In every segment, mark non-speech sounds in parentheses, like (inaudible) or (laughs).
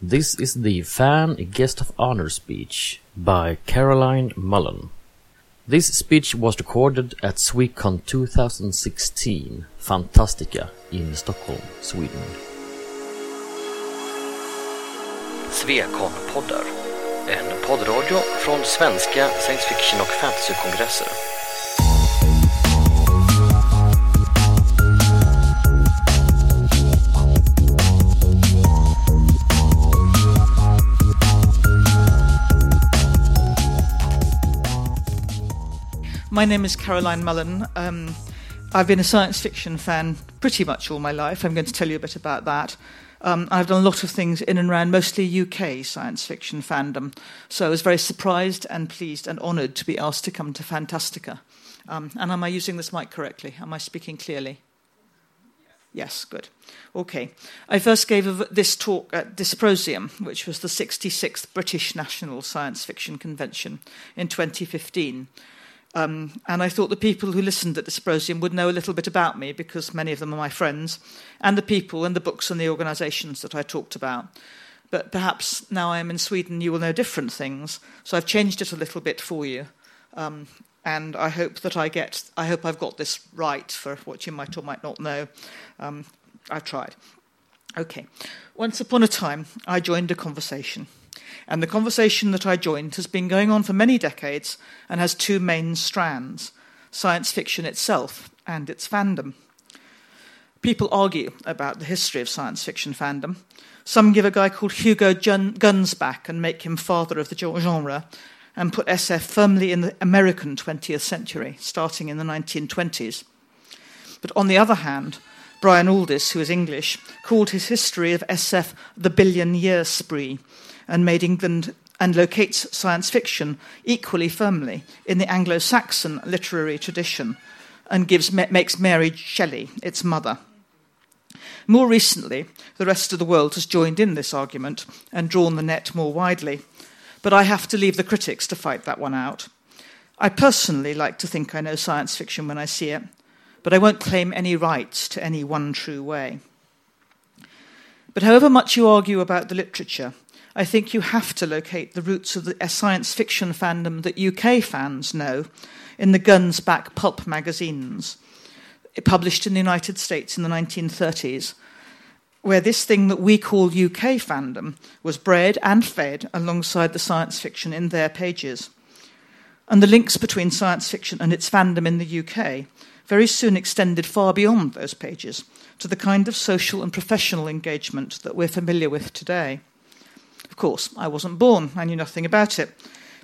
This is the Fan Guest of Honor speech by Caroline Mullen. This speech was recorded at Swecon 2016, Fantastica, in Stockholm, Sweden. Swecon-poddar, en poddradio från svenska science fiction och fantasykongresser. My name is Caroline Mullen. Um, I've been a science fiction fan pretty much all my life. I'm going to tell you a bit about that. Um, I've done a lot of things in and around mostly UK science fiction fandom. So I was very surprised and pleased and honoured to be asked to come to Fantastica. Um, and am I using this mic correctly? Am I speaking clearly? Yes, good. Okay. I first gave this talk at Dysprosium, which was the 66th British National Science Fiction Convention in 2015. Um, and I thought the people who listened at Dysprosium would know a little bit about me because many of them are my friends, and the people and the books and the organisations that I talked about. But perhaps now I am in Sweden, you will know different things. So I've changed it a little bit for you. Um, and I hope that I get, I hope I've got this right for what you might or might not know. Um, I've tried. Okay. Once upon a time, I joined a conversation and the conversation that I joined has been going on for many decades and has two main strands science fiction itself and its fandom. People argue about the history of science fiction fandom. Some give a guy called Hugo Gernsback and make him father of the genre and put SF firmly in the American 20th century, starting in the 1920s. But on the other hand, Brian Aldiss, who is English, called his history of SF the billion year spree and made England and locates science fiction equally firmly in the Anglo Saxon literary tradition and gives, makes Mary Shelley its mother. More recently, the rest of the world has joined in this argument and drawn the net more widely, but I have to leave the critics to fight that one out. I personally like to think I know science fiction when I see it, but I won't claim any rights to any one true way. But however much you argue about the literature, I think you have to locate the roots of the science fiction fandom that UK fans know in the Gernsback pulp magazines, published in the United States in the 1930s, where this thing that we call UK fandom was bred and fed alongside the science fiction in their pages. And the links between science fiction and its fandom in the UK very soon extended far beyond those pages to the kind of social and professional engagement that we're familiar with today. Course, I wasn't born, I knew nothing about it.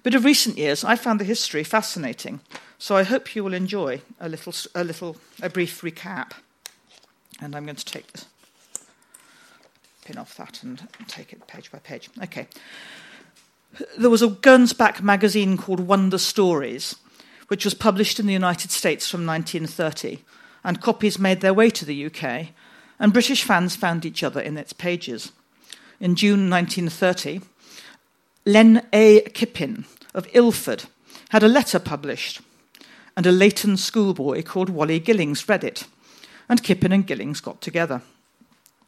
But of recent years, I found the history fascinating, so I hope you will enjoy a little, a little, a brief recap. And I'm going to take this, pin off that and take it page by page. Okay. There was a Gernsback magazine called Wonder Stories, which was published in the United States from 1930, and copies made their way to the UK, and British fans found each other in its pages in June 1930, Len A. Kippin of Ilford had a letter published, and a Leyton schoolboy called Wally Gillings read it, and Kippin and Gillings got together.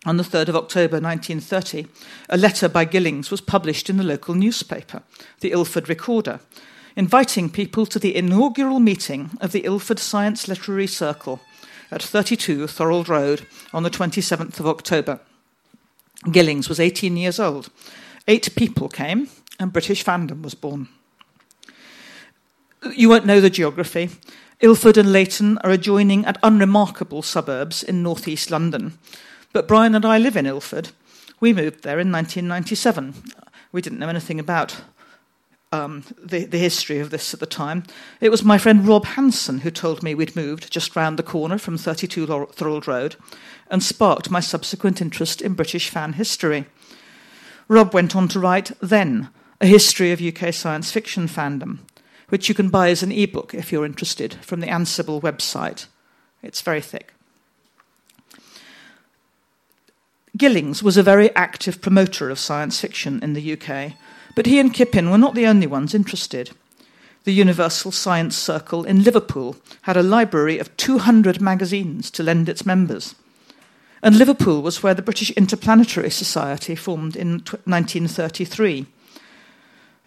On the 3rd of October 1930, a letter by Gillings was published in the local newspaper, the Ilford Recorder, inviting people to the inaugural meeting of the Ilford Science Literary Circle at 32 Thorold Road on the 27th of October. Gillings was 18 years old. Eight people came, and British fandom was born. You won't know the geography. Ilford and Leyton are adjoining and unremarkable suburbs in northeast London. But Brian and I live in Ilford. We moved there in 1997. We didn't know anything about um, the, the, history of this at the time. It was my friend Rob Hansen who told me we'd moved just round the corner from 32 Thorold Road and sparked my subsequent interest in British fan history. Rob went on to write Then, a history of UK science fiction fandom, which you can buy as an ebook if you're interested from the Ansible website. It's very thick. Gillings was a very active promoter of science fiction in the UK but he and Kippin were not the only ones interested. The Universal Science Circle in Liverpool had a library of 200 magazines to lend its members. And Liverpool was where the British Interplanetary Society formed in 1933.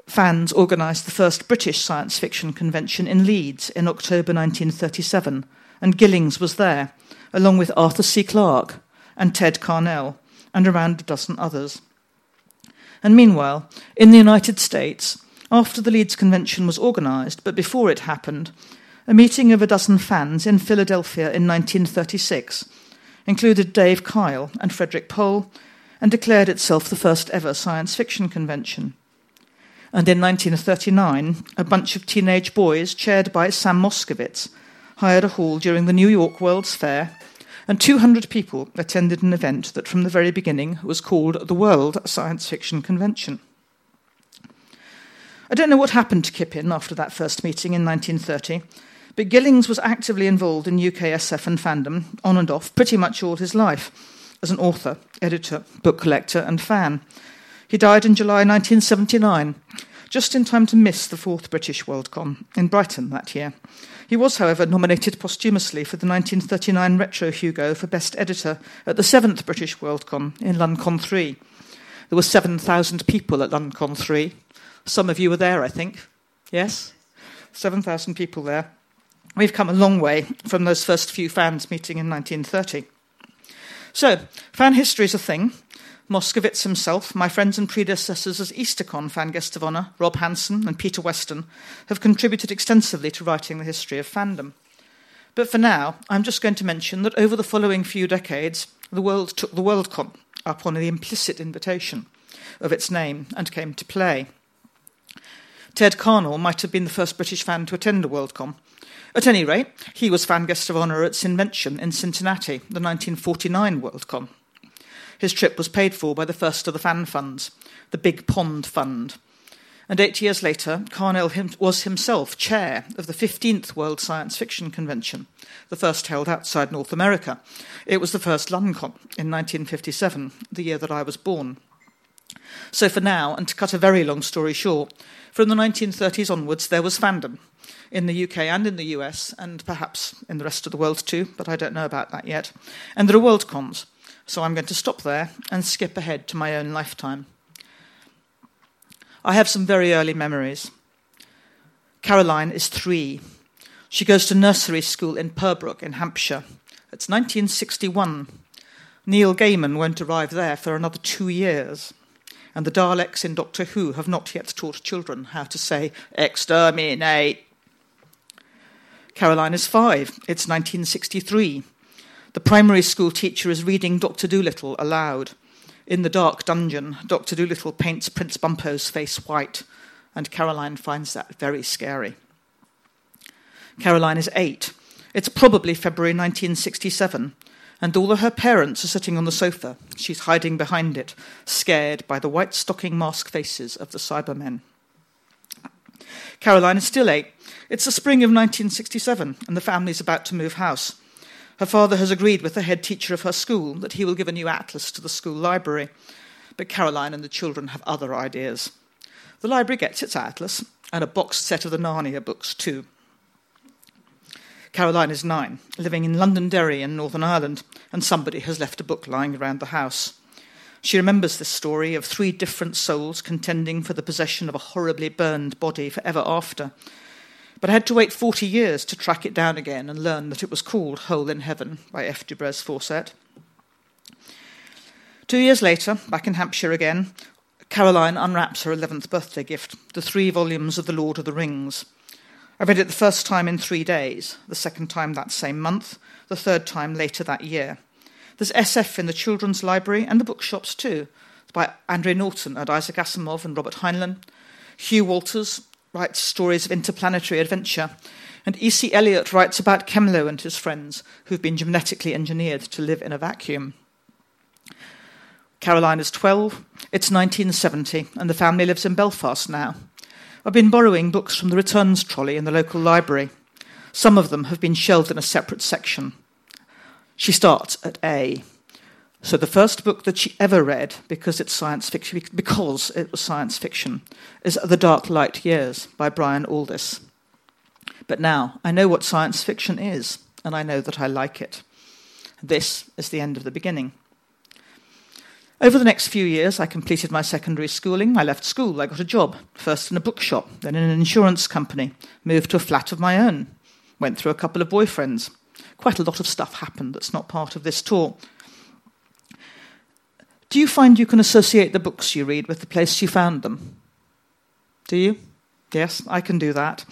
Fans organised the first British science fiction convention in Leeds in October 1937, and Gillings was there, along with Arthur C. Clarke and Ted Carnell, and around a dozen others. And meanwhile, in the United States, after the Leeds Convention was organised, but before it happened, a meeting of a dozen fans in Philadelphia in 1936 included Dave Kyle and Frederik Pohl and declared itself the first ever science fiction convention. And in 1939, a bunch of teenage boys, chaired by Sam Moskowitz, hired a hall during the New York World's Fair, and 200 people attended an event that from the very beginning was called the World Science Fiction Convention. I don't know what happened to Kippin after that first meeting in 1930, but Gillings was actively involved in UKSF and fandom, on and off, pretty much all his life, as an author, editor, book collector, and fan. He died in July 1979, just in time to miss the fourth British Worldcon in Brighton that year. He was, however, nominated posthumously for the 1939 Retro Hugo for Best Editor at the seventh British Worldcon in Loncon 3. There were 7,000 people at Loncon 3. Some of you were there, I think. Yes? 7,000 people there. We've come a long way from those first few fans meeting in 1930. So, fan history is a thing. Moskowitz himself, my friends and predecessors as Eastercon fan guest of honour, Rob Hansen and Peter Weston, have contributed extensively to writing the history of fandom. But for now, I'm just going to mention that over the following few decades, the world took the Worldcon up on the implicit invitation of its name and came to play. Ted Carnell might have been the first British fan to attend a Worldcon. At any rate, he was fan guest of honour at Cinvention in Cincinnati, the 1949 Worldcon. His trip was paid for by the first of the fan funds, the Big Pond Fund. And eight years later, Carnell him, was himself chair of the 15th World Science Fiction Convention, the first held outside North America. It was the first Loncon in 1957, the year that I was born. So, for now, and to cut a very long story short, from the 1930s onwards, there was fandom in the UK and in the US, and perhaps in the rest of the world too, but I don't know about that yet. And there are Worldcons. So I'm going to stop there and skip ahead to my own lifetime. I have some very early memories. Caroline is three. She goes to nursery school in Purbrook in Hampshire. It's 1961. Neil Gaiman won't arrive there for another two years. And the Daleks in Doctor Who have not yet taught children how to say exterminate. Caroline is five. It's 1963. The primary school teacher is reading Dr. Dolittle aloud. In the dark dungeon, Dr. Dolittle paints Prince Bumpo's face white, and Caroline finds that very scary. Caroline is eight. It's probably February 1967, and although her parents are sitting on the sofa, she's hiding behind it, scared by the white stocking mask faces of the Cybermen. Caroline is still eight. It's the spring of 1967, and the family's about to move house. Her father has agreed with the head teacher of her school that he will give a new atlas to the school library, but Caroline and the children have other ideas. The library gets its atlas and a boxed set of the Narnia books, too. Caroline is nine, living in Londonderry in Northern Ireland, and somebody has left a book lying around the house. She remembers this story of three different souls contending for the possession of a horribly burned body for ever after, but I had to wait 40 years to track it down again and learn that it was called Hole in Heaven by F. du Brez-Fawcett. Two years later, back in Hampshire again, Caroline unwraps her 11th birthday gift, the three volumes of The Lord of the Rings. I read it the first time in three days, the second time that same month, the third time later that year. There's SF in the children's library and the bookshops too, by Andre Norton and Isaac Asimov and Robert Heinlein. Hugh Walters, writes stories of interplanetary adventure, and E.C. Eliott writes about Kemlo and his friends who've been genetically engineered to live in a vacuum. Caroline is 12, it's 1970, and the family lives in Belfast now. I've been borrowing books from the returns trolley in the local library. Some of them have been shelved in a separate section. She starts at A. So the first book that she ever read, because it's science fiction, because it was science fiction, is The Dark Light Years by Brian Aldiss. But now I know what science fiction is, and I know that I like it. This is the end of the beginning. Over the next few years, I completed my secondary schooling. I left school. I got a job, first in a bookshop, then in an insurance company, moved to a flat of my own, went through a couple of boyfriends. Quite a lot of stuff happened that's not part of this talk. Do you find you can associate the books you read with the place you found them? Do you? Yes, I can do that.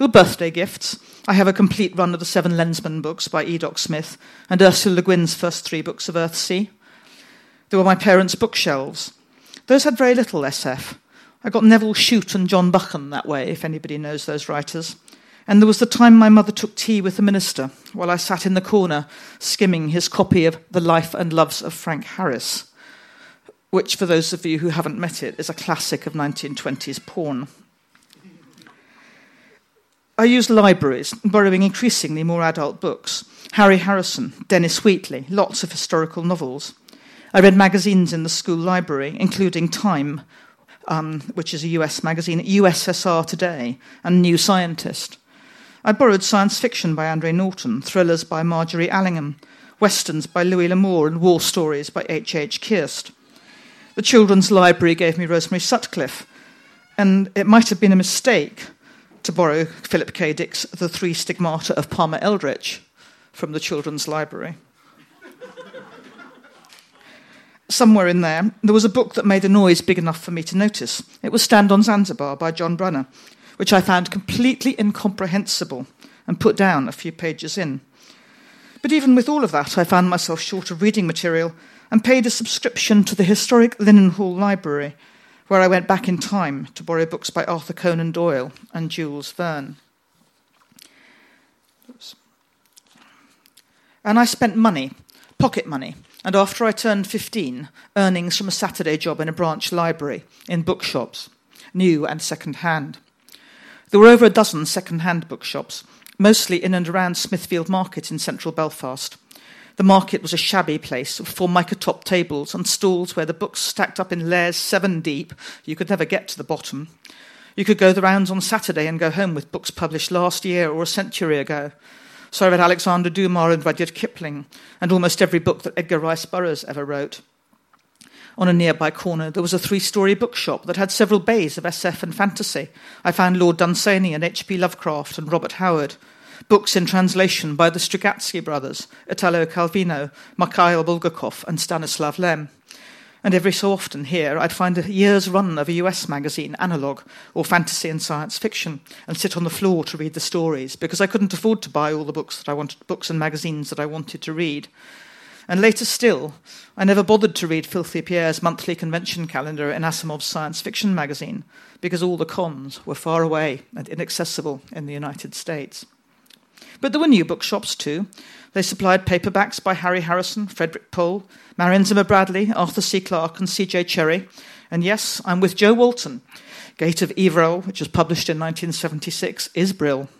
Were birthday gifts. I have a complete run of the Seven Lensman books by Edoch Smith and Ursula Le Guin's first three books of Earthsea. They were my parents' bookshelves. Those had very little SF. I got Nevil Shute and John Buchan that way, if anybody knows those writers. And there was the time my mother took tea with the minister while I sat in the corner skimming his copy of The Life and Loves of Frank Harris, which, for those of you who haven't met it, is a classic of 1920s porn. I used libraries, borrowing increasingly more adult books Harry Harrison, Dennis Wheatley, lots of historical novels. I read magazines in the school library, including Time, um, which is a US magazine, USSR Today, and New Scientist. I borrowed science fiction by Andre Norton, thrillers by Margery Allingham, westerns by Louis L'Amour, and war stories by H. H. Kirst. The children's library gave me Rosemary Sutcliff, and it might have been a mistake to borrow Philip K. Dick's The Three Stigmata of Palmer Eldritch from the children's library. Somewhere in there, there was a book that made a noise big enough for me to notice. It was Stand on Zanzibar by John Brunner, which I found completely incomprehensible and put down a few pages in. But even with all of that, I found myself short of reading material and paid a subscription to the historic Linen Hall Library where I went back in time to borrow books by Arthur Conan Doyle and Jules Verne. And I spent money, pocket money, and after I turned 15, earnings from a Saturday job in a branch library in bookshops, new and second hand. There were over a dozen second hand bookshops, mostly in and around Smithfield Market in central Belfast. The market was a shabby place of formica top tables and stalls where the books stacked up in layers seven deep. You could never get to the bottom. You could go the rounds on Saturday and go home with books published last year or a century ago. So I read Alexander Dumas and Rudyard Kipling, and almost every book that Edgar Rice Burroughs ever wrote. On a nearby corner, there was a three story bookshop that had several bays of SF and fantasy. I found Lord Dunsany and H.P. Lovecraft and Robert Howard books in translation by the Strugatsky brothers, Italo Calvino, Mikhail Bulgakov, and Stanislav Lem. And every so often here, I'd find a year's run of a US magazine, Analog, or fantasy and science fiction, and sit on the floor to read the stories, because I couldn't afford to buy all the books that I wanted, books and magazines that I wanted to read. And later still, I never bothered to read Filthy Pierre's monthly convention calendar in Asimov's science fiction magazine, because all the cons were far away and inaccessible in the United States. But there were new bookshops too. They supplied paperbacks by Harry Harrison, Frederik Pohl, Marion Zimmer Bradley, Arthur C. Clarke, and C.J. Cherryh. And yes, I'm with Jo Walton. Gate of Ivrel, which was published in 1976, is Brill.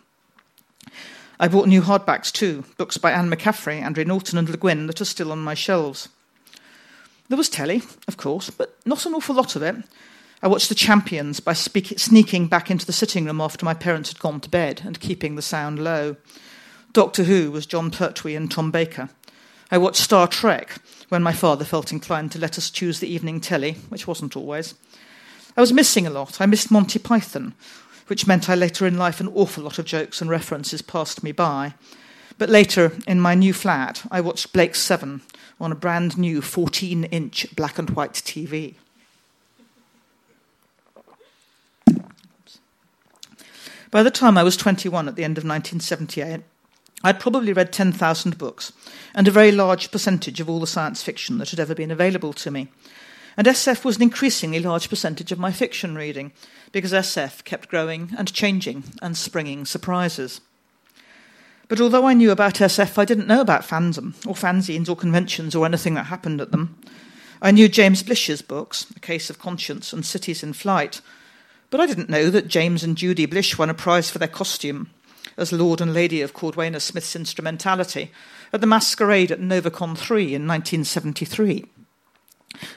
I bought new hardbacks too, books by Anne McCaffrey, Andre Norton, and Le Guin that are still on my shelves. There was telly, of course, but not an awful lot of it. I watched The Champions by sneaking back into the sitting room after my parents had gone to bed and keeping the sound low. Doctor Who was Jon Pertwee and Tom Baker. I watched Star Trek when my father felt inclined to let us choose the evening telly, which wasn't always. I was missing a lot. I missed Monty Python, which meant I later in life an awful lot of jokes and references passed me by. But later, in my new flat, I watched Blake Seven on a brand new 14 inch black and white TV. By the time I was 21 at the end of 1978, I'd probably read 10,000 books, and a very large percentage of all the science fiction that had ever been available to me. And SF was an increasingly large percentage of my fiction reading, because SF kept growing and changing and springing surprises. But although I knew about SF, I didn't know about fandom, or fanzines, or conventions, or anything that happened at them. I knew James Blish's books, A Case of Conscience and Cities in Flight, but I didn't know that James and Judy Blish won a prize for their costume as Lord and Lady of Cordwainer Smith's instrumentality at the masquerade at Novacon 3 in 1973.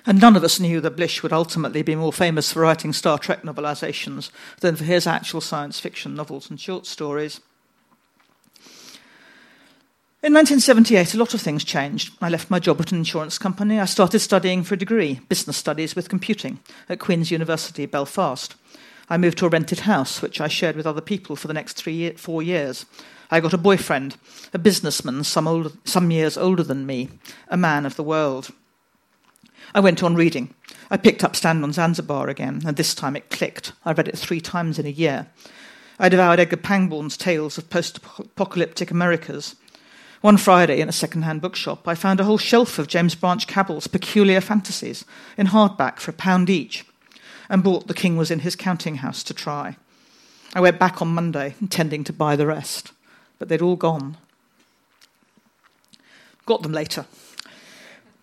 And none of us knew that Blish would ultimately be more famous for writing Star Trek novelizations than for his actual science fiction novels and short stories. In 1978, a lot of things changed. I left my job at an insurance company. I started studying for a degree, business studies with computing, at Queen's University, Belfast. I moved to a rented house, which I shared with other people for the next three, four years. I got a boyfriend, a businessman some, older, some years older than me, a man of the world. I went on reading. I picked up Stand on Zanzibar again, and this time it clicked. I read it three times in a year. I devoured Edgar Pangborn's tales of post apocalyptic Americas. One Friday in a second-hand bookshop, I found a whole shelf of James Branch Cabell's Peculiar Fantasies in hardback for a pound each, and bought The King Was in His Counting House to try. I went back on Monday, intending to buy the rest, but they'd all gone. Got them later,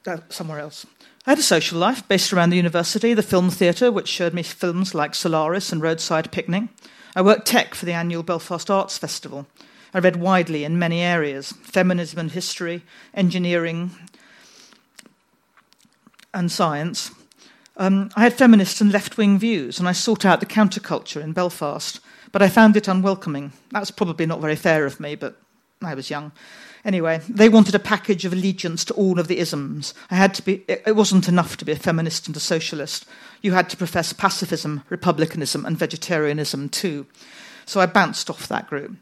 uh, somewhere else. I had a social life based around the university, the film theatre, which showed me films like Solaris and Roadside Picnic. I worked tech for the annual Belfast Arts Festival, I read widely in many areas feminism and history, engineering, and science. Um, I had feminist and left wing views, and I sought out the counterculture in Belfast, but I found it unwelcoming. That's probably not very fair of me, but I was young. Anyway, they wanted a package of allegiance to all of the isms. I had to be, it wasn't enough to be a feminist and a socialist. You had to profess pacifism, republicanism, and vegetarianism too. So I bounced off that group.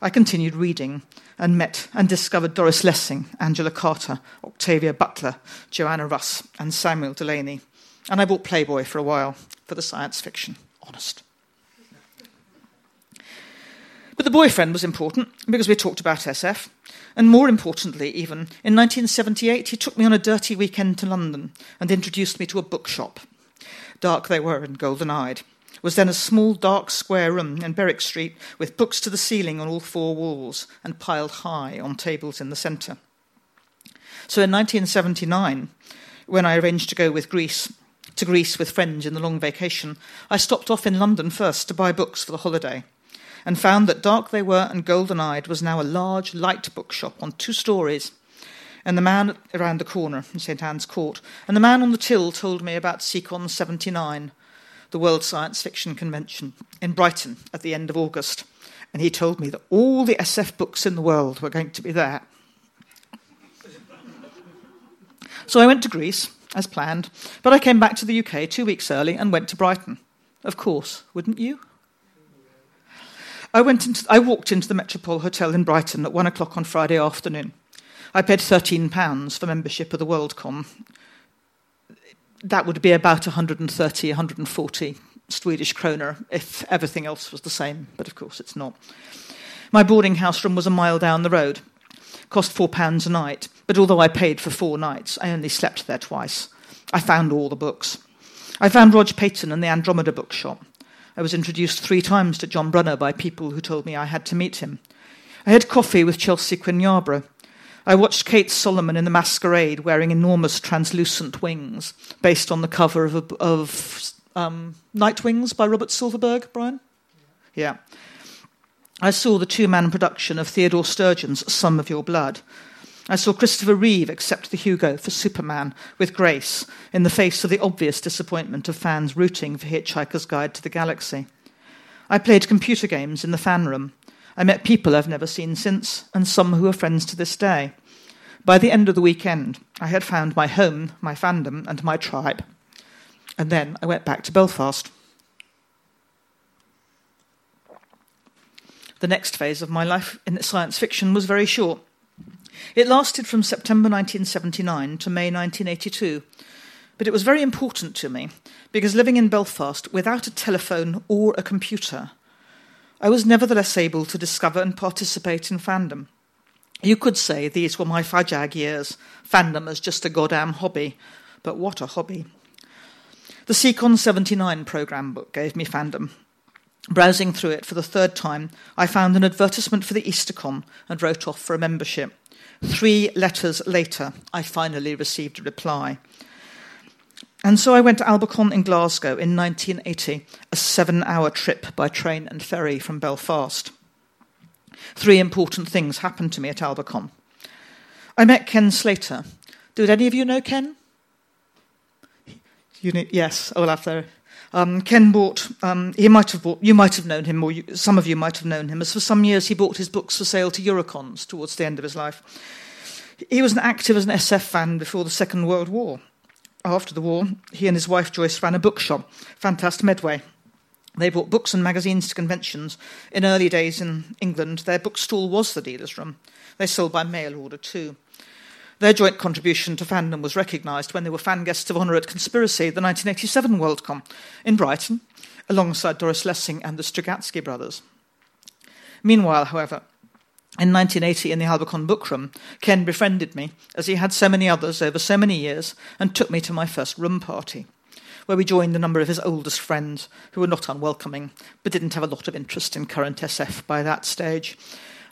I continued reading and met and discovered Doris Lessing, Angela Carter, Octavia Butler, Joanna Russ, and Samuel Delany. And I bought Playboy for a while for the science fiction. Honest. But the boyfriend was important because we talked about SF. And more importantly, even, in 1978, he took me on a dirty weekend to London and introduced me to a bookshop. Dark they were and golden eyed was then a small dark square room in Berwick Street with books to the ceiling on all four walls and piled high on tables in the centre. So in 1979, when I arranged to go with Greece, to Greece with friends in the long vacation, I stopped off in London first to buy books for the holiday and found that Dark They Were and Golden Eyed was now a large light bookshop on two stories. And the man around the corner in St Anne's Court, and the man on the till told me about Seacon 79, the World Science Fiction Convention in Brighton at the end of August. And he told me that all the SF books in the world were going to be there. so I went to Greece, as planned, but I came back to the UK two weeks early and went to Brighton. Of course, wouldn't you? I, went into, I walked into the Metropole Hotel in Brighton at one o'clock on Friday afternoon. I paid £13 for membership of the Worldcon. that would be about 130, 140 Swedish kroner if everything else was the same, but of course it's not. My boarding house room was a mile down the road, cost four pounds a night, but although I paid for four nights, I only slept there twice. I found all the books. I found Roger Peyton and the Andromeda bookshop. I was introduced three times to John Brunner by people who told me I had to meet him. I had coffee with Chelsea Quinn Yarbro. I watched Kate Solomon in The Masquerade wearing enormous translucent wings based on the cover of, of um, Night Wings by Robert Silverberg, Brian? Yeah. I saw the two man production of Theodore Sturgeon's Some of Your Blood. I saw Christopher Reeve accept the Hugo for Superman with grace in the face of the obvious disappointment of fans rooting for Hitchhiker's Guide to the Galaxy. I played computer games in the fan room. I met people I've never seen since, and some who are friends to this day. By the end of the weekend, I had found my home, my fandom, and my tribe. And then I went back to Belfast. The next phase of my life in science fiction was very short. It lasted from September 1979 to May 1982, but it was very important to me because living in Belfast without a telephone or a computer I was nevertheless able to discover and participate in fandom. You could say these were my FIJAGH years, fandom as just a goddamn hobby, but what a hobby. The Seacon 79 programme book gave me fandom. Browsing through it for the third time, I found an advertisement for the Eastercon and wrote off for a membership. Three letters later, I finally received a reply. And so I went to Albacon in Glasgow in 1980, a seven hour trip by train and ferry from Belfast. Three important things happened to me at Albacon. I met Ken Slater. Did any of you know Ken? You know, yes, oh, Olaf there. Um, Ken bought, um, he might have bought, you might have known him, or you, some of you might have known him, as for some years he bought his books for sale to Eurocons towards the end of his life. He was an active as an SF fan before the Second World War. After the war, he and his wife Joyce ran a bookshop, Fantast Medway. They brought books and magazines to conventions. In early days in England, their bookstall was the dealer's room. They sold by mail order too. Their joint contribution to fandom was recognised when they were fan guests of honour at Conspiracy, the 1987 Worldcon, in Brighton, alongside Doris Lessing and the Strugatsky brothers. Meanwhile, however, in 1980, in the Albacon Bookroom, Ken befriended me, as he had so many others over so many years, and took me to my first room party, where we joined a number of his oldest friends, who were not unwelcoming, but didn't have a lot of interest in current SF by that stage.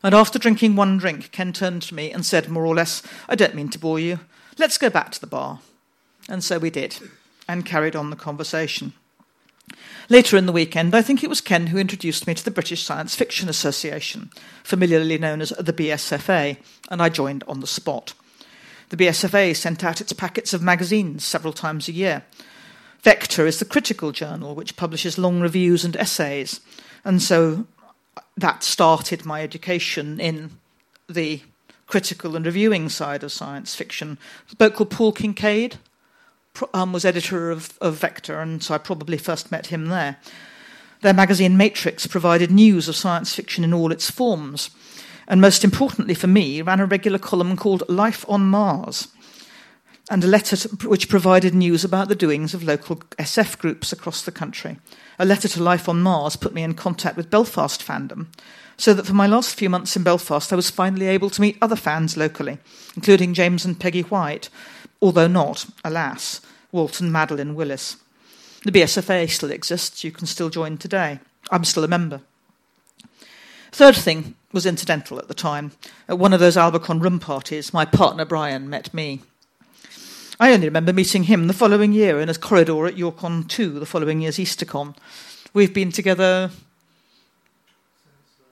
And after drinking one drink, Ken turned to me and said, more or less, I don't mean to bore you. Let's go back to the bar. And so we did, and carried on the conversation. Later in the weekend, I think it was Ken who introduced me to the British Science Fiction Association, familiarly known as the BSFA, and I joined on the spot. The BSFA sent out its packets of magazines several times a year. Vector is the critical journal which publishes long reviews and essays, and so that started my education in the critical and reviewing side of science fiction. A bloke called Paul Kincaid um, was editor of, of Vector, and so I probably first met him there. Their magazine Matrix provided news of science fiction in all its forms, and most importantly for me, ran a regular column called Life on Mars, and a letter to, which provided news about the doings of local SF groups across the country. A letter to Life on Mars put me in contact with Belfast fandom, so that for my last few months in Belfast, I was finally able to meet other fans locally, including James and Peggy White, although not, alas, Walt and Madeleine Willis. The BSFA still exists, you can still join today. I'm still a member. Third thing was incidental at the time. At one of those Albacon room parties, my partner Brian met me. I only remember meeting him the following year in a corridor at Yorcon 2, the following year's EasterCon. We've been together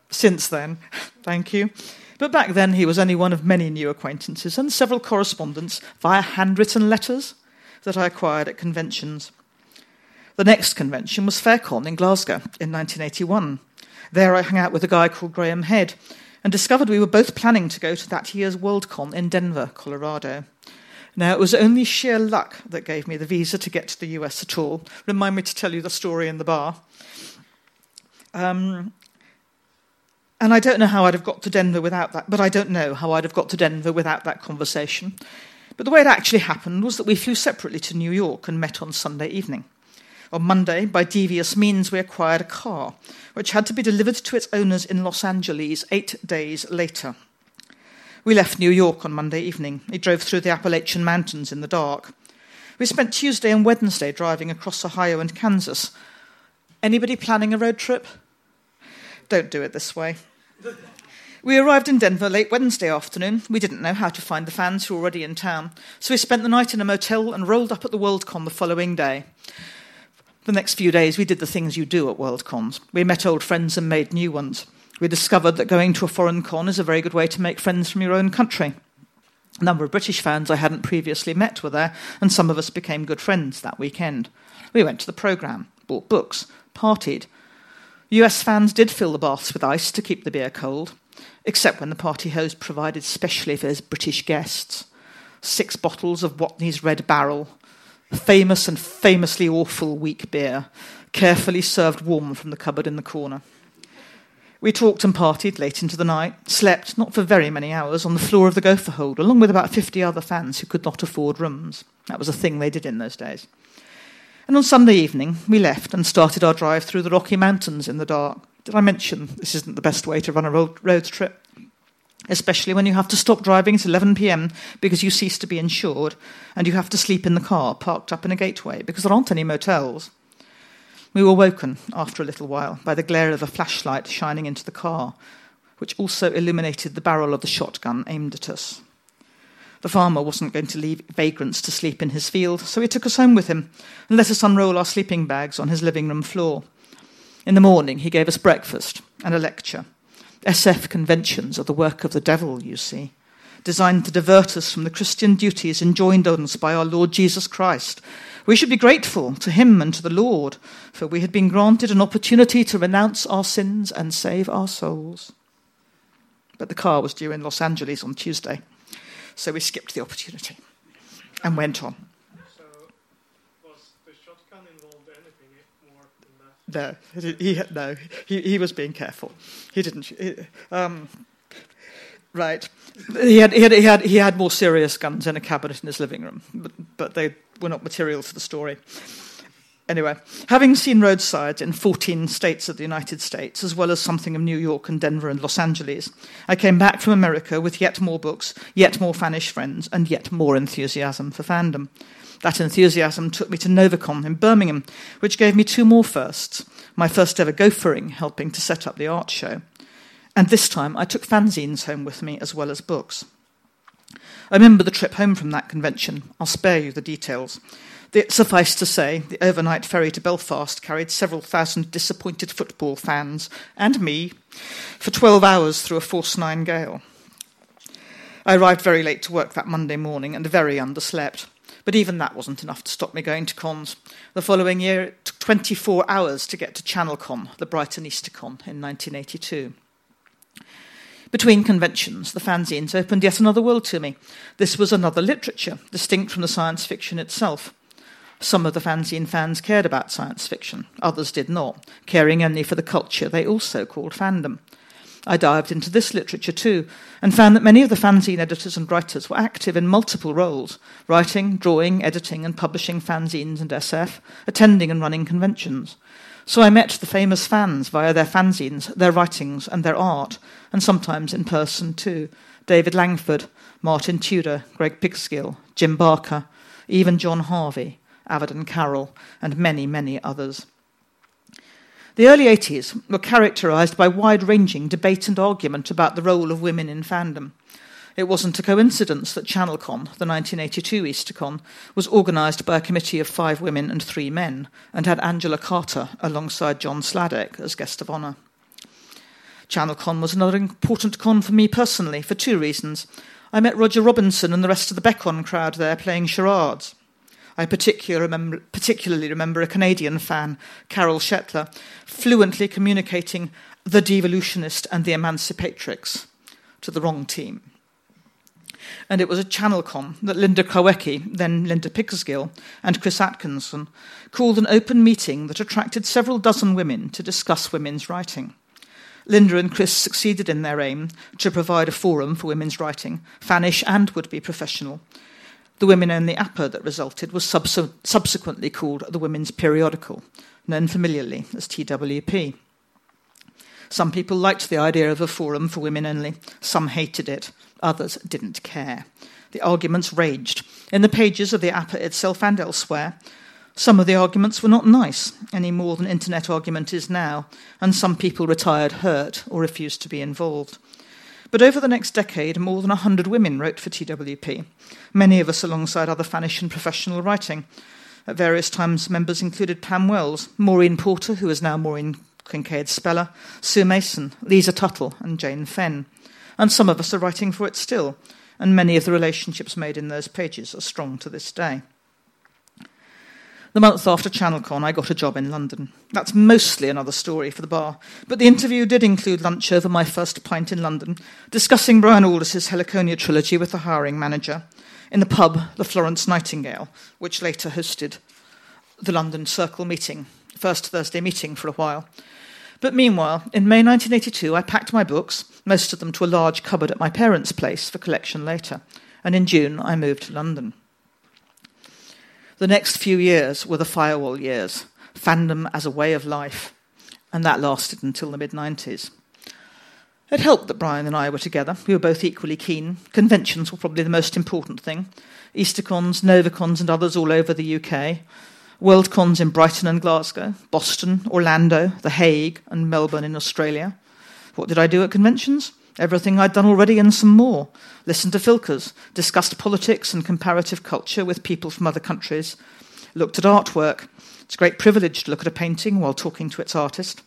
since then. (laughs) Thank you. But back then, he was only one of many new acquaintances and several correspondents via handwritten letters that I acquired at conventions. The next convention was FairCon in Glasgow in 1981. There I hung out with a guy called Graham Head and discovered we were both planning to go to that year's Worldcon in Denver, Colorado. Now, it was only sheer luck that gave me the visa to get to the US at all. Remind me to tell you the story in the bar. Um, and I don't know how I'd have got to Denver without that, but I don't know how I'd have got to Denver without that conversation. But the way it actually happened was that we flew separately to New York and met on Sunday evening. On Monday, by devious means, we acquired a car, which had to be delivered to its owners in Los Angeles eight days later. We left New York on Monday evening. We drove through the Appalachian Mountains in the dark. We spent Tuesday and Wednesday driving across Ohio and Kansas. Anybody planning a road trip? Don't do it this way. We arrived in Denver late Wednesday afternoon. We didn't know how to find the fans who were already in town, so we spent the night in a motel and rolled up at the Worldcon the following day. The next few days, we did the things you do at Worldcons. We met old friends and made new ones we discovered that going to a foreign con is a very good way to make friends from your own country. A number of British fans I hadn't previously met were there, and some of us became good friends that weekend. We went to the programme, bought books, partied. US fans did fill the baths with ice to keep the beer cold, except when the party host provided specially for his British guests six bottles of Watney's Red Barrel, famous and famously awful weak beer, carefully served warm from the cupboard in the corner. We talked and partied late into the night, slept, not for very many hours, on the floor of the gopher hold, along with about 50 other fans who could not afford rooms. That was a thing they did in those days. And on Sunday evening, we left and started our drive through the Rocky Mountains in the dark. Did I mention this isn't the best way to run a road, road trip? Especially when you have to stop driving at 11 pm because you cease to be insured and you have to sleep in the car parked up in a gateway because there aren't any motels. We were woken after a little while by the glare of a flashlight shining into the car, which also illuminated the barrel of the shotgun aimed at us. The farmer wasn't going to leave vagrants to sleep in his field, so he took us home with him and let us unroll our sleeping bags on his living room floor. In the morning, he gave us breakfast and a lecture. SF conventions are the work of the devil, you see, designed to divert us from the Christian duties enjoined on us by our Lord Jesus Christ We should be grateful to him and to the Lord, for we had been granted an opportunity to renounce our sins and save our souls. But the car was due in Los Angeles on Tuesday, so we skipped the opportunity and went on. So, was the shotgun involved anything more than that? No, he, he no, he, he was being careful. He didn't. He, um, right, he had, he had he had he had more serious guns in a cabinet in his living room, but, but they were not material to the story. Anyway, having seen roadsides in 14 states of the United States, as well as something of New York and Denver and Los Angeles, I came back from America with yet more books, yet more fanish friends, and yet more enthusiasm for fandom. That enthusiasm took me to Novacon in Birmingham, which gave me two more firsts. My first ever gophering, helping to set up the art show. And this time I took fanzines home with me as well as books. I remember the trip home from that convention. I'll spare you the details. The, suffice to say, the overnight ferry to Belfast carried several thousand disappointed football fans and me for 12 hours through a force nine gale. I arrived very late to work that Monday morning and very underslept. But even that wasn't enough to stop me going to cons. The following year, it took 24 hours to get to ChannelCon, the Brighton Eastercon, in 1982. Between conventions, the fanzines opened yet another world to me. This was another literature, distinct from the science fiction itself. Some of the fanzine fans cared about science fiction, others did not, caring only for the culture they also called fandom. I dived into this literature too, and found that many of the fanzine editors and writers were active in multiple roles writing, drawing, editing, and publishing fanzines and SF, attending and running conventions. So I met the famous fans via their fanzines, their writings, and their art, and sometimes in person too. David Langford, Martin Tudor, Greg Pickersgill, Jim Barker, even John Harvey, Avedon Carol, and many, many others. The early 80s were characterised by wide ranging debate and argument about the role of women in fandom. It wasn't a coincidence that ChannelCon, the 1982 Eastercon, was organised by a committee of five women and three men and had Angela Carter alongside John Sladek as guest of honour. ChannelCon was another important con for me personally for two reasons. I met Roger Robinson and the rest of the Beccon crowd there playing charades. I particular remember, particularly remember a Canadian fan, Carol Shetler, fluently communicating the devolutionist and the emancipatrix to the wrong team. And it was a channel con that Linda Krawecki, then Linda Pickersgill, and Chris Atkinson called an open meeting that attracted several dozen women to discuss women's writing. Linda and Chris succeeded in their aim to provide a forum for women's writing, fanish and would be professional, the women only APA that resulted was subs- subsequently called the Women's Periodical, known familiarly as TWP. Some people liked the idea of a forum for women only, some hated it, others didn't care. The arguments raged in the pages of the APA itself and elsewhere. Some of the arguments were not nice, any more than internet argument is now, and some people retired hurt or refused to be involved. But over the next decade, more than 100 women wrote for TWP, many of us alongside other Fanish and professional writing. At various times, members included Pam Wells, Maureen Porter, who is now Maureen Kincaid Speller, Sue Mason, Lisa Tuttle, and Jane Fenn. And some of us are writing for it still, and many of the relationships made in those pages are strong to this day. The month after ChannelCon, I got a job in London. That's mostly another story for the bar, but the interview did include lunch over my first pint in London, discussing Brian Aldiss's Heliconia trilogy with the hiring manager in the pub, the Florence Nightingale, which later hosted the London Circle meeting, first Thursday meeting for a while. But meanwhile, in May 1982, I packed my books, most of them to a large cupboard at my parents' place for collection later, and in June I moved to London. The next few years were the FIAWOL years, fandom as a way of life, and that lasted until the mid 90s. It helped that Brian and I were together. We were both equally keen. Conventions were probably the most important thing. Eastercons, Novacons, and others all over the UK. Worldcons in Brighton and Glasgow, Boston, Orlando, The Hague, and Melbourne in Australia. What did I do at conventions? Everything I'd done already and some more. Listened to Filkers, discussed politics and comparative culture with people from other countries, looked at artwork. It's a great privilege to look at a painting while talking to its artist.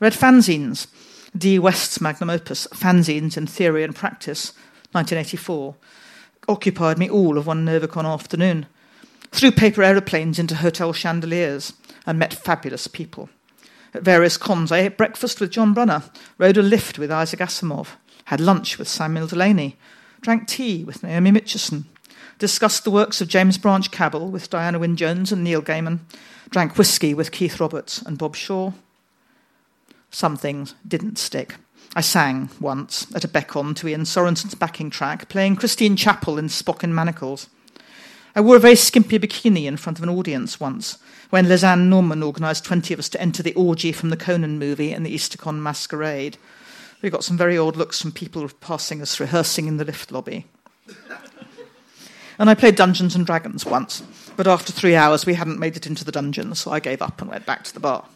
Read fanzines, D. West's magnum opus, Fanzines in Theory and Practice, 1984. Occupied me all of one Novacon afternoon. Threw paper aeroplanes into hotel chandeliers, and met fabulous people. At various cons, I ate breakfast with John Brunner, rode a lift with Isaac Asimov, had lunch with Samuel Delany, drank tea with Naomi Mitchison, discussed the works of James Branch Cabell with Diana Wynne Jones and Neil Gaiman, drank whisky with Keith Roberts and Bob Shaw. Some things didn't stick. I sang once at a Beccon to Ian Sorensen's backing track, playing Christine Chapel in Spock in Manacles. I wore a very skimpy bikini in front of an audience once, when Lisanne Norman organised 20 of us to enter the orgy from the Conan movie and the Eastercon masquerade. We got some very odd looks from people passing us rehearsing in the lift lobby. and I played Dungeons and Dragons once, but after three hours we hadn't made it into the dungeon, so I gave up and went back to the bar.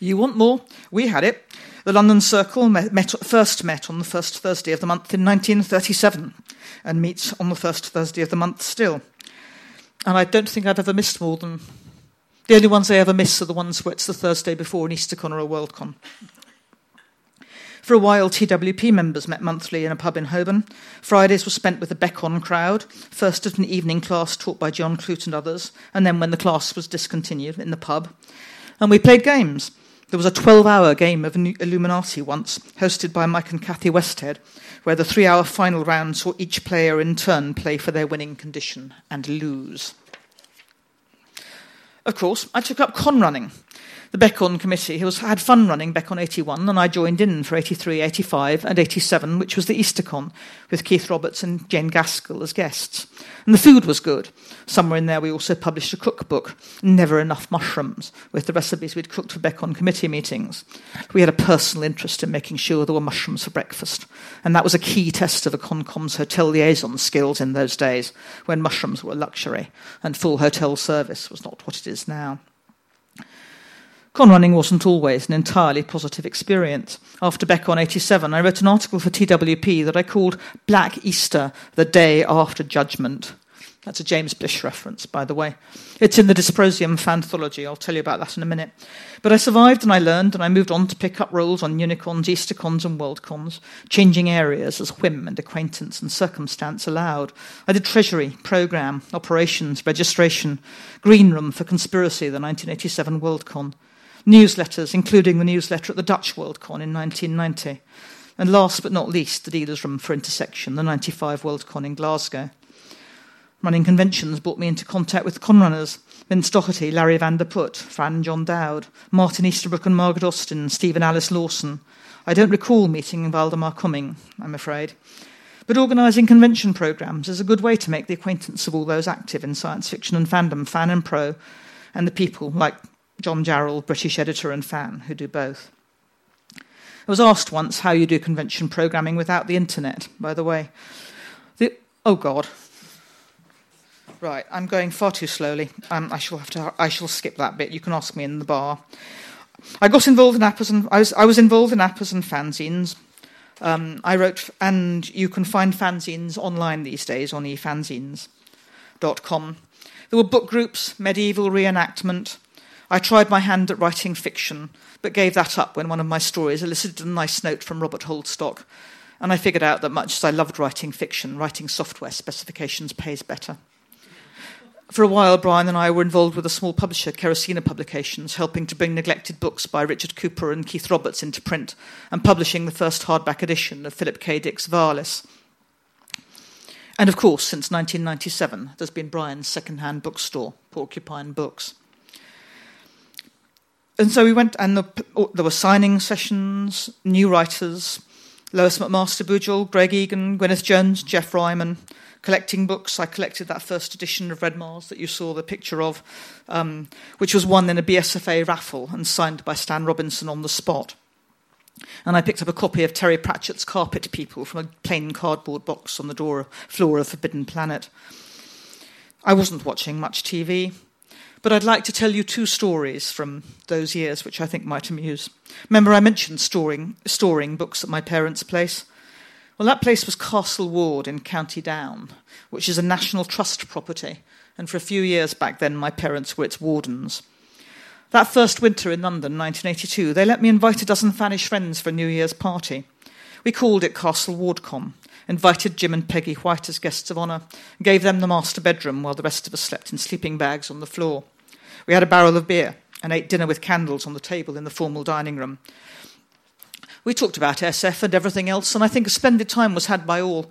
You want more? We had it. The London Circle met, met, first met on the first Thursday of the month in 1937 and meets on the first Thursday of the month still. And I don't think I've ever missed more than. The only ones I ever miss are the ones where it's the Thursday before an EasterCon or a WorldCon. For a while, TWP members met monthly in a pub in Holborn. Fridays were spent with the Beccon crowd, first at an evening class taught by John Clute and others, and then when the class was discontinued in the pub. And we played games. There was a 12 hour game of Illuminati once, hosted by Mike and Kathy Westhead, where the three hour final round saw each player in turn play for their winning condition and lose. Of course, I took up con running the Beccon committee was, had fun running Beccon 81, and I joined in for 83, 85, and 87, which was the Eastercon, with Keith Roberts and Jane Gaskell as guests. And the food was good. Somewhere in there, we also published a cookbook, Never Enough Mushrooms, with the recipes we'd cooked for Beccon committee meetings. We had a personal interest in making sure there were mushrooms for breakfast, and that was a key test of a Concom's hotel liaison skills in those days, when mushrooms were a luxury, and full hotel service was not what it is now. Con running wasn't always an entirely positive experience. After Beccon 87, I wrote an article for TWP that I called Black Easter, the Day After Judgment. That's a James Blish reference, by the way. It's in the Dysprosium Fanthology. I'll tell you about that in a minute. But I survived and I learned, and I moved on to pick up roles on Unicons, Eastercons, and Worldcons, changing areas as whim and acquaintance and circumstance allowed. I did Treasury, Programme, Operations, Registration, Green Room for Conspiracy, the 1987 Worldcon newsletters, including the newsletter at the Dutch Worldcon in 1990. And last but not least, the Dealer's Room for Intersection, the 95 Worldcon in Glasgow. Running conventions brought me into contact with conrunners Vince Doherty, Larry van der Put, Fran John Dowd, Martin Easterbrook and Margaret Austin, Stephen Alice Lawson. I don't recall meeting Valdemar Cumming, I'm afraid. But organising convention programmes is a good way to make the acquaintance of all those active in science fiction and fandom, fan and pro, and the people like John Jarrold, British editor and fan, who do both. I was asked once how you do convention programming without the internet, by the way. The, oh, God. Right, I'm going far too slowly. Um, I shall have to. I shall skip that bit. You can ask me in the bar. I got involved in appers and I was, I was involved in appers and fanzines. Um, I wrote, and you can find fanzines online these days on efanzines.com. There were book groups, medieval reenactment, I tried my hand at writing fiction, but gave that up when one of my stories elicited a nice note from Robert Holdstock, and I figured out that much as I loved writing fiction, writing software specifications pays better. For a while, Brian and I were involved with a small publisher, Kerosina Publications, helping to bring neglected books by Richard Cowper and Keith Roberts into print and publishing the first hardback edition of Philip K. Dick's Valis. And of course, since 1997, there's been Brian's second-hand bookstore, Porcupine Books and so we went, and the, oh, there were signing sessions, new writers, Lois McMaster Bujold, Greg Egan, Gwyneth Jones, Geoff Ryman, collecting books. I collected that first edition of Red Mars that you saw the picture of, um, which was won in a BSFA raffle and signed by Stan Robinson on the spot. And I picked up a copy of Terry Pratchett's Carpet People from a plain cardboard box on the door, floor of Forbidden Planet. I wasn't watching much TV. But I'd like to tell you two stories from those years which I think might amuse. Remember, I mentioned storing, storing books at my parents' place? Well, that place was Castle Ward in County Down, which is a National Trust property, and for a few years back then, my parents were its wardens. That first winter in London, 1982, they let me invite a dozen Fanish friends for a New Year's party. We called it Castle Wardcon, invited Jim and Peggy White as guests of honour, and gave them the master bedroom while the rest of us slept in sleeping bags on the floor. We had a barrel of beer and ate dinner with candles on the table in the formal dining room. We talked about SF and everything else, and I think a splendid time was had by all.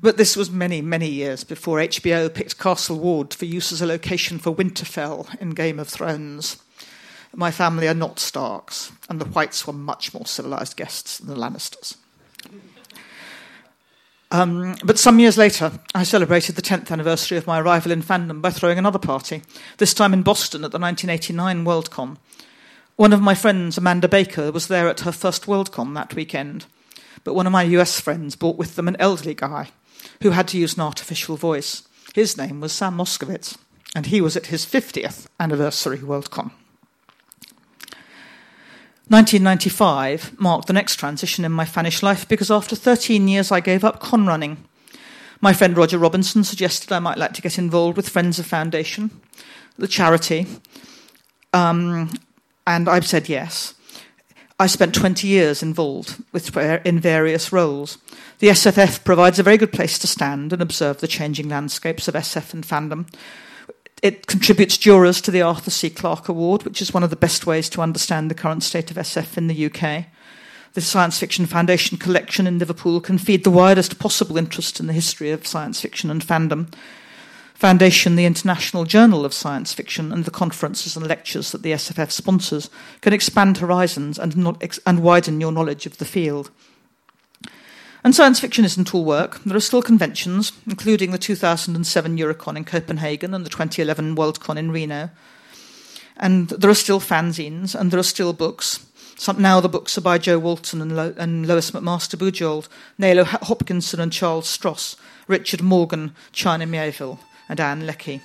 But this was many, many years before HBO picked Castle Ward for use as a location for Winterfell in Game of Thrones. My family are not Starks, and the Whites were much more civilised guests than the Lannisters. Um, but some years later, I celebrated the 10th anniversary of my arrival in fandom by throwing another party, this time in Boston at the 1989 Worldcon. One of my friends, Amanda Baker, was there at her first Worldcon that weekend, but one of my US friends brought with them an elderly guy who had to use an artificial voice. His name was Sam Moskowitz, and he was at his 50th anniversary Worldcon. 1995 marked the next transition in my fanish life because after 13 years I gave up con running. My friend Roger Robinson suggested I might like to get involved with Friends of Foundation, the charity, um, and I've said yes. I spent 20 years involved with, in various roles. The SFF provides a very good place to stand and observe the changing landscapes of SF and fandom, it contributes jurors to the Arthur C. Clarke Award, which is one of the best ways to understand the current state of SF in the UK. The Science Fiction Foundation collection in Liverpool can feed the widest possible interest in the history of science fiction and fandom. Foundation, the International Journal of Science Fiction, and the conferences and lectures that the SFF sponsors can expand horizons and, not, and widen your knowledge of the field. And science fiction isn't all work. There are still conventions, including the 2007 Eurocon in Copenhagen and the 2011 Worldcon in Reno. And there are still fanzines, and there are still books. Some, now the books are by Jo Walton and, Lo, and Lois McMaster Bujold, Nalo Hopkinson and Charles Stross, Richard Morgan, China Miéville, and Ann Leckie.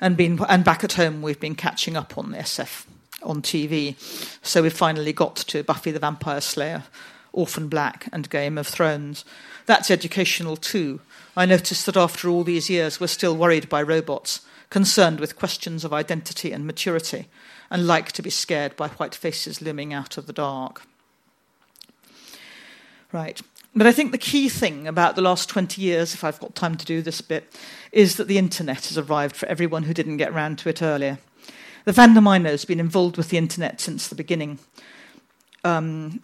And, been, and back at home, we've been catching up on SF on TV. So we've finally got to Buffy the Vampire Slayer, Orphan Black, and Game of Thrones. That's educational too. I noticed that after all these years, we're still worried by robots, concerned with questions of identity and maturity, and like to be scared by white faces looming out of the dark. Right. But I think the key thing about the last 20 years, if I've got time to do this bit, is that the internet has arrived for everyone who didn't get round to it earlier. The I know has been involved with the internet since the beginning. Um,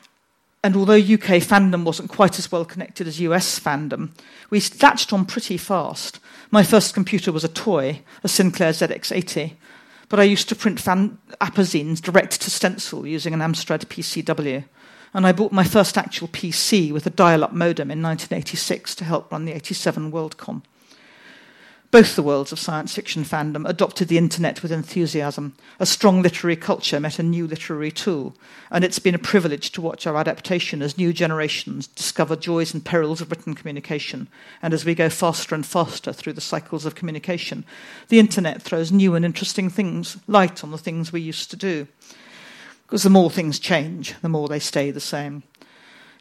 and although UK fandom wasn't quite as well connected as US fandom, we latched on pretty fast. My first computer was a toy, a Sinclair ZX80, but I used to print fan apazines direct to stencil using an Amstrad PCW. And I bought my first actual PC with a dial up modem in 1986 to help run the 87 Worldcon. Both the worlds of science fiction fandom adopted the internet with enthusiasm. A strong literary culture met a new literary tool, and it's been a privilege to watch our adaptation as new generations discover joys and perils of written communication. And as we go faster and faster through the cycles of communication, the internet throws new and interesting things, light on the things we used to do. Because the more things change, the more they stay the same.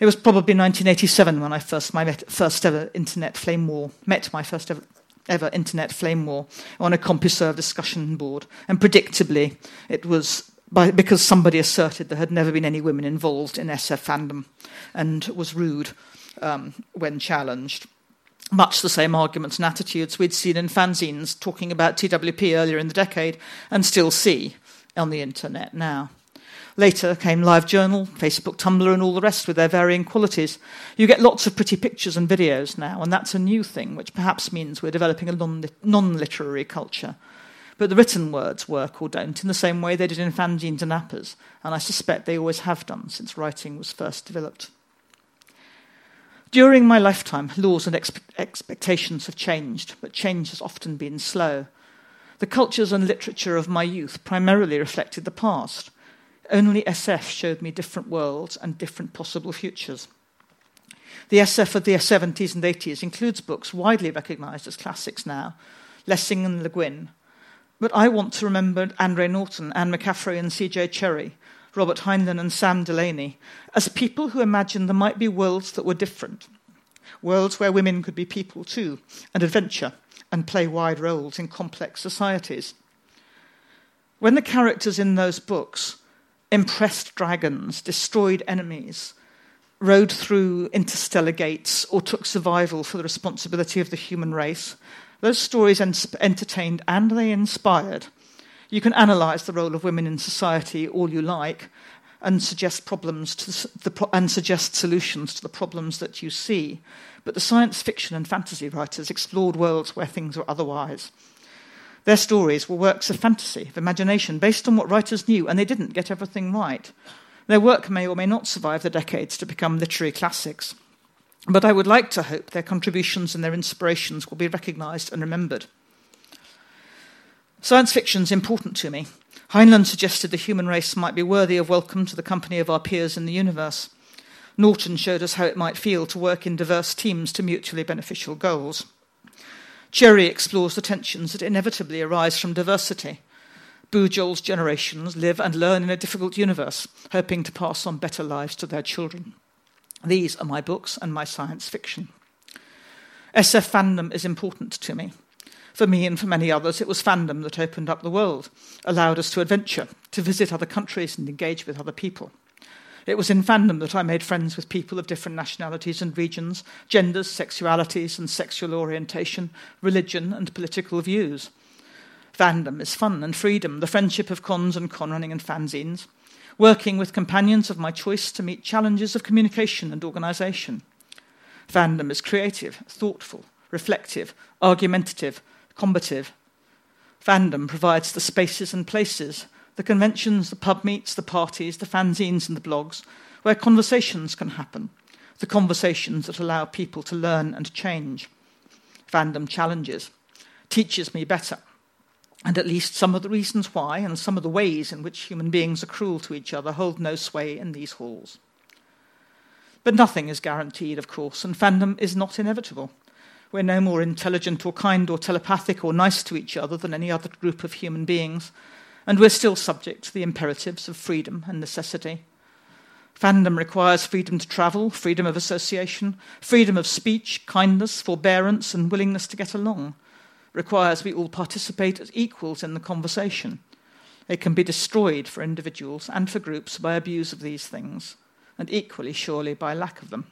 It was probably 1987 when I first my first ever internet flame war met my first ever ever internet flame war on a CompuServe discussion board. And predictably, it was by, because somebody asserted there had never been any women involved in SF fandom and was rude um, when challenged. Much the same arguments and attitudes we'd seen in fanzines talking about TWP earlier in the decade and still see on the internet now. Later came LiveJournal, Facebook, Tumblr, and all the rest with their varying qualities. You get lots of pretty pictures and videos now, and that's a new thing, which perhaps means we're developing a non literary culture. But the written words work or don't in the same way they did in fanzines and appers, and I suspect they always have done since writing was first developed. During my lifetime, laws and expe- expectations have changed, but change has often been slow. The cultures and literature of my youth primarily reflected the past. Only SF showed me different worlds and different possible futures. The SF of the 70s and 80s includes books widely recognized as classics now, Lessing and Le Guin. But I want to remember Andre Norton, Anne McCaffrey, and C.J. Cherryh, Robert Heinlein, and Sam Delany as people who imagined there might be worlds that were different, worlds where women could be people too, and adventure, and play wide roles in complex societies. When the characters in those books impressed dragons, destroyed enemies, rode through interstellar gates or took survival for the responsibility of the human race. Those stories entertained and they inspired. You can analyze the role of women in society all you like and suggest problems the, and suggest solutions to the problems that you see. But the science fiction and fantasy writers explored worlds where things were otherwise. Their stories were works of fantasy, of imagination, based on what writers knew, and they didn't get everything right. Their work may or may not survive the decades to become literary classics, but I would like to hope their contributions and their inspirations will be recognised and remembered. Science fiction is important to me. Heinlein suggested the human race might be worthy of welcome to the company of our peers in the universe. Norton showed us how it might feel to work in diverse teams to mutually beneficial goals. Cherryh explores the tensions that inevitably arise from diversity. Bujold's generations live and learn in a difficult universe, hoping to pass on better lives to their children. These are my books and my science fiction. SF fandom is important to me. For me and for many others, it was fandom that opened up the world, allowed us to adventure, to visit other countries and engage with other people. It was in fandom that I made friends with people of different nationalities and regions, genders, sexualities and sexual orientation, religion and political views. Fandom is fun and freedom, the friendship of cons and con running and fanzines, working with companions of my choice to meet challenges of communication and organisation. Fandom is creative, thoughtful, reflective, argumentative, combative. Fandom provides the spaces and places the conventions, the pub meets, the parties, the fanzines, and the blogs, where conversations can happen, the conversations that allow people to learn and change. Fandom challenges, teaches me better, and at least some of the reasons why and some of the ways in which human beings are cruel to each other hold no sway in these halls. But nothing is guaranteed, of course, and fandom is not inevitable. We're no more intelligent or kind or telepathic or nice to each other than any other group of human beings, and we're still subject to the imperatives of freedom and necessity. Fandom requires freedom to travel, freedom of association, freedom of speech, kindness, forbearance, and willingness to get along. Requires we all participate as equals in the conversation. It can be destroyed for individuals and for groups by abuse of these things, and equally surely by lack of them.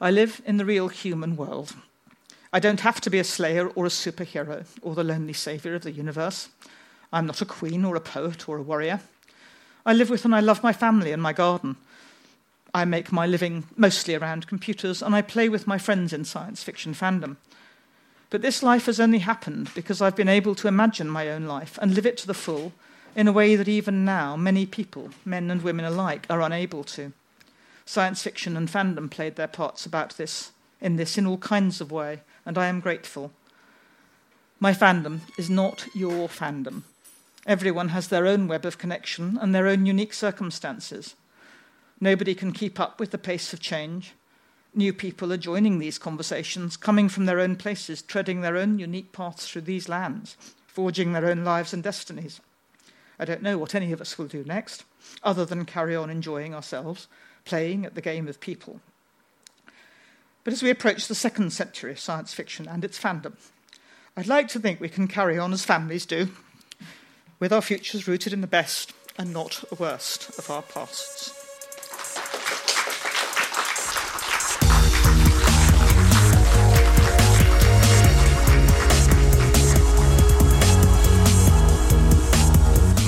I live in the real human world. I don't have to be a slayer or a superhero or the lonely saviour of the universe. I'm not a queen or a poet or a warrior. I live with and I love my family and my garden. I make my living mostly around computers, and I play with my friends in science fiction fandom. But this life has only happened because I've been able to imagine my own life and live it to the full in a way that even now many people, men and women alike, are unable to. Science fiction and fandom played their parts about this in this in all kinds of way, and I am grateful. My fandom is not your fandom. Everyone has their own web of connection and their own unique circumstances. Nobody can keep up with the pace of change. New people are joining these conversations, coming from their own places, treading their own unique paths through these lands, forging their own lives and destinies. I don't know what any of us will do next, other than carry on enjoying ourselves, playing at the game of people. But as we approach the second century of science fiction and its fandom, I'd like to think we can carry on as families do, with our futures rooted in the best and not the worst of our pasts.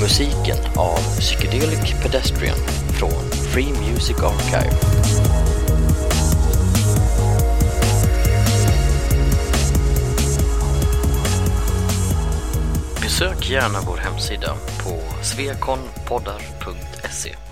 Musiken av Psychedelic Pedestrian från Free Music Archive. Besök gärna vår hemsida på svekonpoddar.se